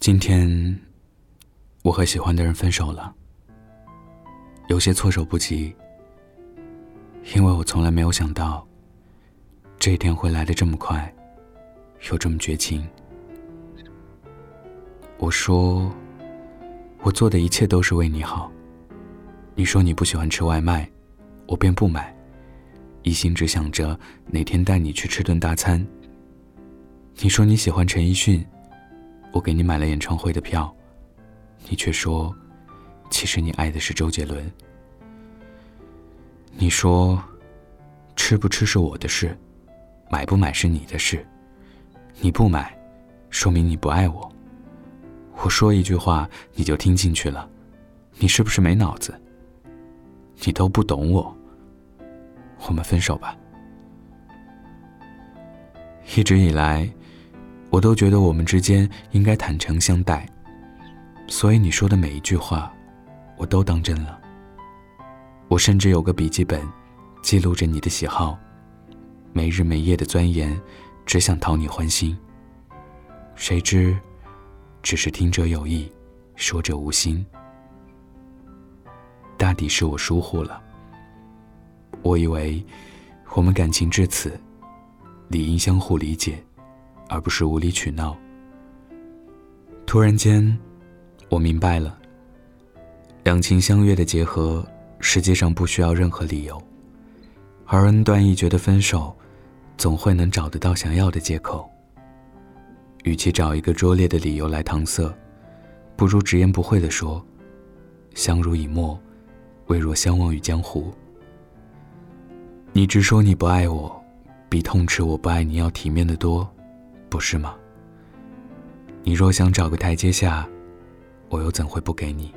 今天，我和喜欢的人分手了，有些措手不及，因为我从来没有想到，这一天会来的这么快，又这么绝情。我说，我做的一切都是为你好。你说你不喜欢吃外卖，我便不买，一心只想着哪天带你去吃顿大餐。你说你喜欢陈奕迅。我给你买了演唱会的票，你却说，其实你爱的是周杰伦。你说，吃不吃是我的事，买不买是你的事。你不买，说明你不爱我。我说一句话你就听进去了，你是不是没脑子？你都不懂我。我们分手吧。一直以来。我都觉得我们之间应该坦诚相待，所以你说的每一句话，我都当真了。我甚至有个笔记本，记录着你的喜好，没日没夜的钻研，只想讨你欢心。谁知，只是听者有意，说者无心。大抵是我疏忽了。我以为，我们感情至此，理应相互理解。而不是无理取闹。突然间，我明白了，两情相悦的结合，实际上不需要任何理由，而恩断义绝的分手，总会能找得到想要的借口。与其找一个拙劣的理由来搪塞，不如直言不讳地说：“相濡以沫，未若相忘于江湖。”你直说你不爱我，比痛斥我不爱你要体面的多。不是吗？你若想找个台阶下，我又怎会不给你？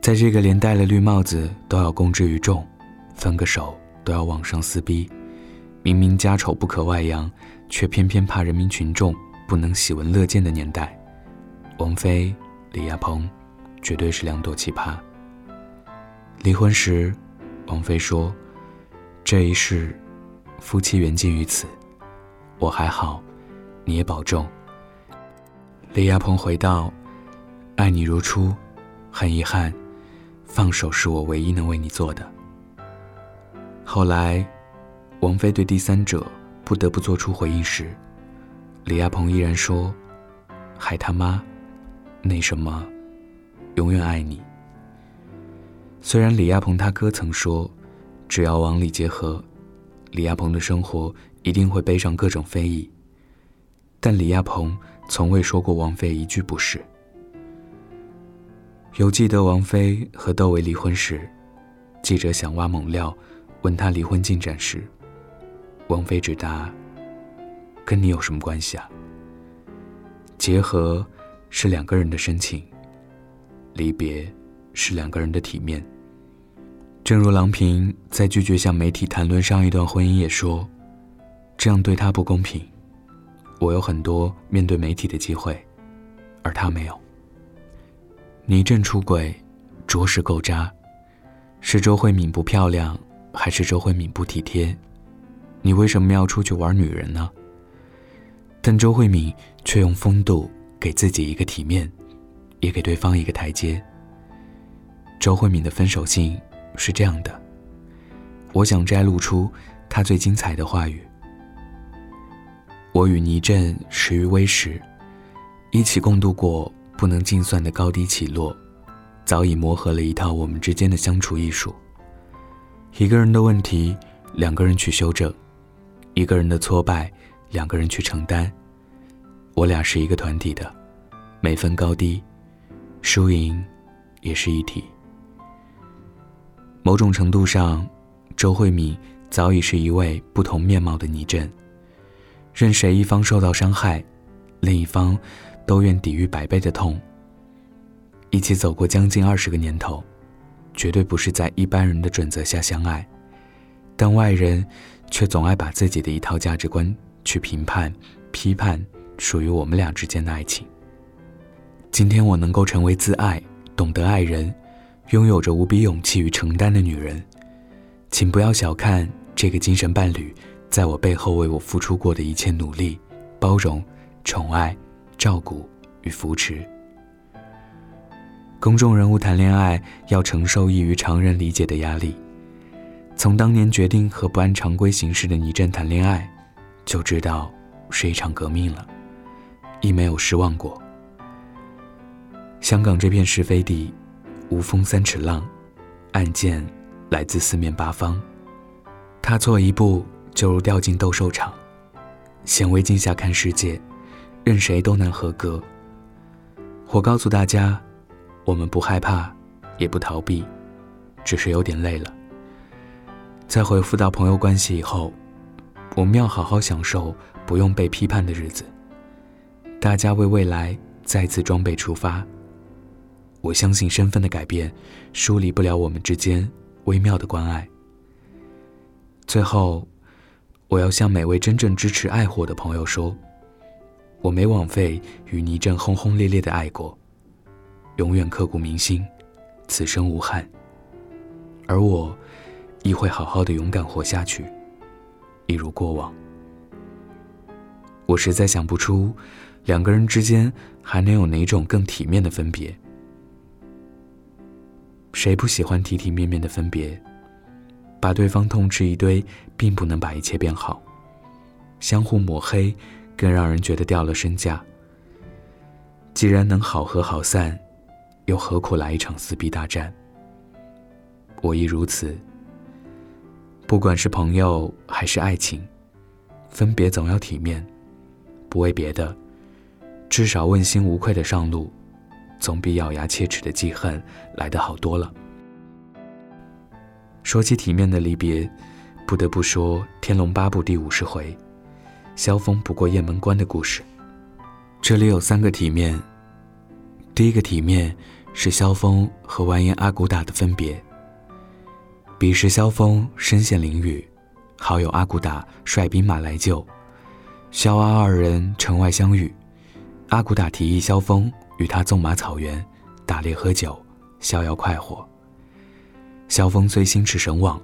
在这个连戴了绿帽子都要公之于众，分个手都要网上撕逼，明明家丑不可外扬，却偏偏怕人民群众不能喜闻乐见的年代，王菲、李亚鹏绝对是两朵奇葩。离婚时，王菲说：“这一世。”夫妻缘尽于此，我还好，你也保重。李亚鹏回道：“爱你如初，很遗憾，放手是我唯一能为你做的。”后来，王菲对第三者不得不做出回应时，李亚鹏依然说：“还他妈，那什么，永远爱你。”虽然李亚鹏他哥曾说：“只要往里结合。”李亚鹏的生活一定会背上各种非议，但李亚鹏从未说过王菲一句不是。有记得王菲和窦唯离婚时，记者想挖猛料，问他离婚进展时，王菲只答：“跟你有什么关系啊？结合是两个人的深情，离别是两个人的体面。”正如郎平在拒绝向媒体谈论上一段婚姻也说：“这样对他不公平。我有很多面对媒体的机会，而他没有。”倪震出轨，着实够渣。是周慧敏不漂亮，还是周慧敏不体贴？你为什么要出去玩女人呢？但周慧敏却用风度给自己一个体面，也给对方一个台阶。周慧敏的分手信。是这样的，我想摘录出他最精彩的话语。我与倪震始于微时，一起共度过不能计算的高低起落，早已磨合了一套我们之间的相处艺术。一个人的问题，两个人去修正；一个人的挫败，两个人去承担。我俩是一个团体的，没分高低，输赢也是一体。某种程度上，周慧敏早已是一位不同面貌的倪震。任谁一方受到伤害，另一方都愿抵御百倍的痛。一起走过将近二十个年头，绝对不是在一般人的准则下相爱，但外人却总爱把自己的一套价值观去评判、批判属于我们俩之间的爱情。今天我能够成为自爱、懂得爱人。拥有着无比勇气与承担的女人，请不要小看这个精神伴侣在我背后为我付出过的一切努力，包容、宠爱、照顾与扶持。公众人物谈恋爱要承受异于常人理解的压力。从当年决定和不按常规形式的倪震谈恋爱，就知道是一场革命了，亦没有失望过。香港这片是非地，无风三尺浪，案件来自四面八方，踏错一步就如掉进斗兽场，显微镜下看世界，任谁都难合格。我告诉大家。我们不害怕，也不逃避，只是有点累了。在回复到朋友关系以后，我们要好好享受不用被批判的日子。大家为未来再次装备出发。我相信身份的改变疏离不了我们之间微妙的关爱。最后，我要向每位真正支持爱火的朋友说：我没枉费与倪震轰轰烈烈的爱过。永远刻骨铭心，此生无憾。而我，亦会好好的勇敢活下去，一如过往。我实在想不出，两个人之间还能有哪种更体面的分别。谁不喜欢体体面面的分别？把对方痛斥一堆，并不能把一切变好。相互抹黑，更让人觉得掉了身价。既然能好合好散。又何苦来一场撕逼大战？我亦如此。不管是朋友还是爱情，分别总要体面。不为别的，至少问心无愧的上路，总比咬牙切齿的记恨来得好多了。说起体面的离别，不得不说《天龙八部》第五十回，萧峰不过雁门关的故事。这里有三个体面。第一个体面是萧峰和完颜阿骨打的分别。彼时萧峰身陷囹圄，好友阿骨打率兵马来救，萧阿二人城外相遇，阿骨打提议萧峰与他纵马草原，打猎喝酒，逍遥快活。萧峰虽心驰神往，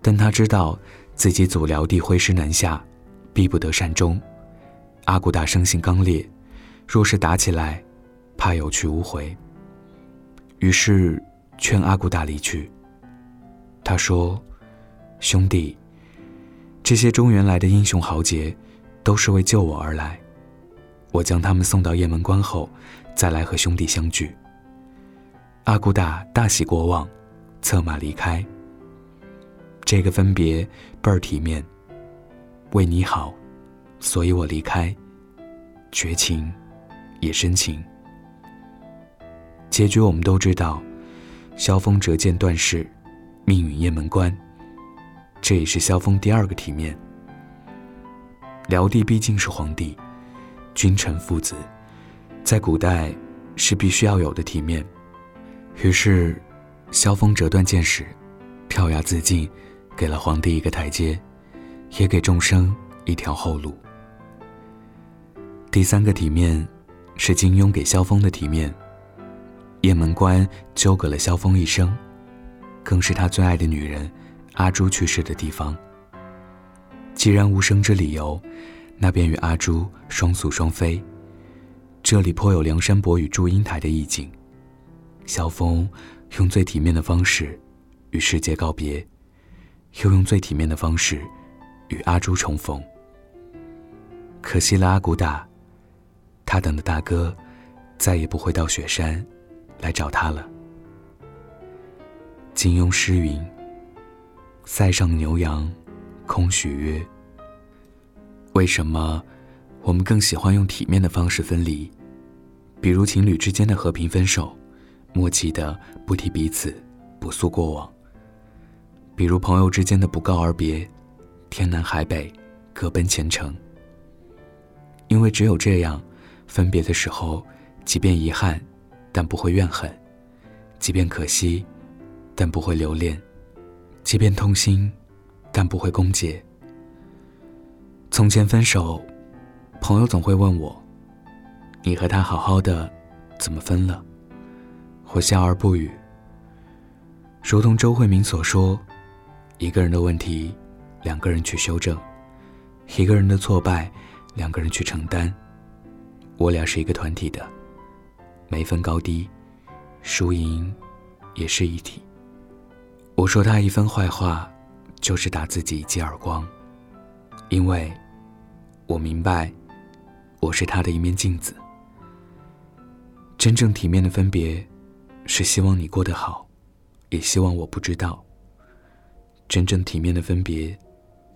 但他知道自己祖辽地挥师南下，必不得善终。阿骨打生性刚烈，若是打起来，怕有去无回，于是劝阿骨打离去。他说：“兄弟，这些中原来的英雄豪杰，都是为救我而来。我将他们送到雁门关后，再来和兄弟相聚。”阿骨打大喜过望，策马离开。这个分别倍儿体面，为你好，所以我离开。绝情，也深情。结局我们都知道，萧峰折剑断世，命运雁门关。这也是萧峰第二个体面。辽帝毕竟是皇帝，君臣父子，在古代是必须要有的体面。于是，萧峰折断剑时，跳崖自尽，给了皇帝一个台阶，也给众生一条后路。第三个体面，是金庸给萧峰的体面。雁门关纠葛了萧峰一生，更是他最爱的女人阿朱去世的地方。既然无生之理由，那便与阿朱双宿双飞。这里颇有梁山伯与祝英台的意境。萧峰用最体面的方式与世界告别，又用最体面的方式与阿朱重逢。可惜了阿骨打，他等的大哥再也不会到雪山。来找他了。金庸诗云：“塞上牛羊，空许约。”为什么我们更喜欢用体面的方式分离？比如情侣之间的和平分手，默契的不提彼此，不诉过往；比如朋友之间的不告而别，天南海北，各奔前程。因为只有这样，分别的时候，即便遗憾。但不会怨恨，即便可惜，但不会留恋；即便痛心，但不会攻讦。从前分手，朋友总会问我：“你和他好好的，怎么分了？”我笑而不语。如同周慧敏所说：“一个人的问题，两个人去修正；一个人的挫败，两个人去承担。我俩是一个团体的，没分高低，输赢也是一体。我说他一分坏话，就是打自己一记耳光，因为我明白，我是他的一面镜子。真正体面的分别，是希望你过得好，也希望我不知道。真正体面的分别，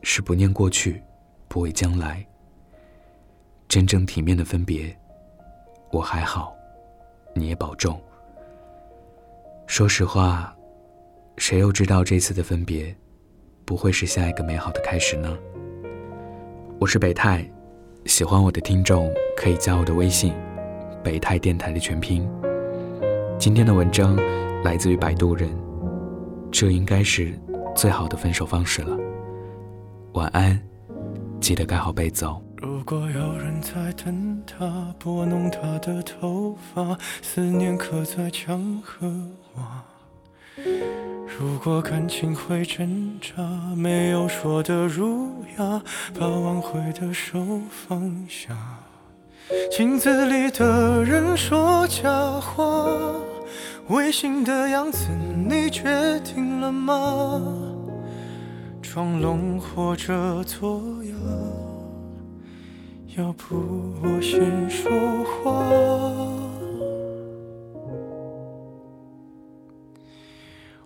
是不念过去，不畏将来。真正体面的分别，我还好，你也保重。说实话，谁又知道这次的分别，不会是下一个美好的开始呢？我是北泰，喜欢我的听众可以加我的微信。北泰电台的全拼。今天的文章来自于摆渡人，这应该是最好的分手方式了。晚安，记得盖好被子哦。如果有人在等他，拨弄他的头发，思念刻在墙和瓦。如果感情会挣扎，没有说的儒雅，把挽回的手放下。镜子里的人说假话，违心的样子你决定了吗？装聋或者作哑，要不我先说话。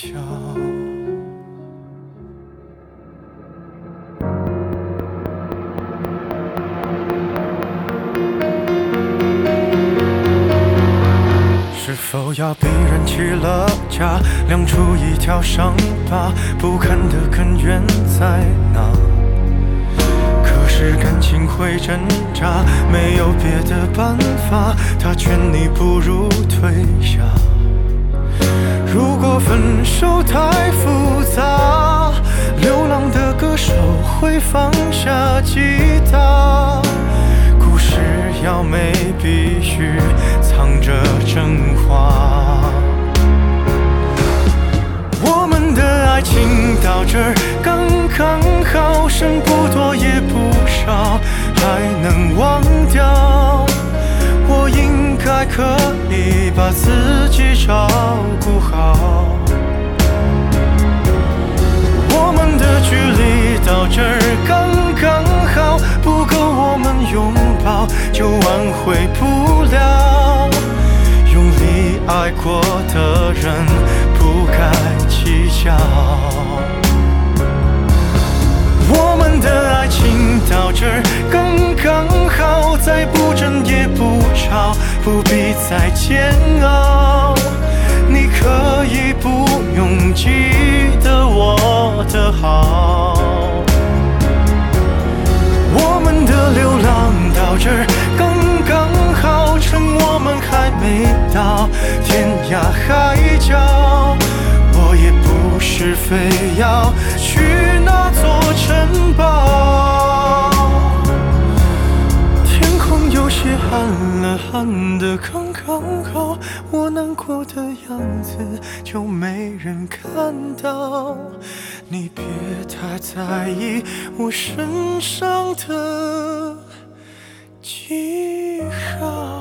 笑。是否要逼人起了家，亮出一条伤疤？不堪的根源在哪？可是感情会挣扎，没有别的办法，他劝你不如退下。如果分手太复杂，流浪的歌手会放下吉他。故事要美，必须藏着真话。我们的爱情到这刚刚好，剩不多也不少，还能忘掉。还可以把自己照顾好。我们的距离到这儿刚刚好，不够我们拥抱，就挽回不了。用力爱过的人，不该计较。我们的爱情到这儿刚刚好，再不争也不吵，不必再煎熬。你可以不用记得我的好。我们的流浪到这儿刚刚好，趁我们还没到天涯海角，我也不是非要的刚刚好，我难过的样子就没人看到，你别太在意我身上的记号。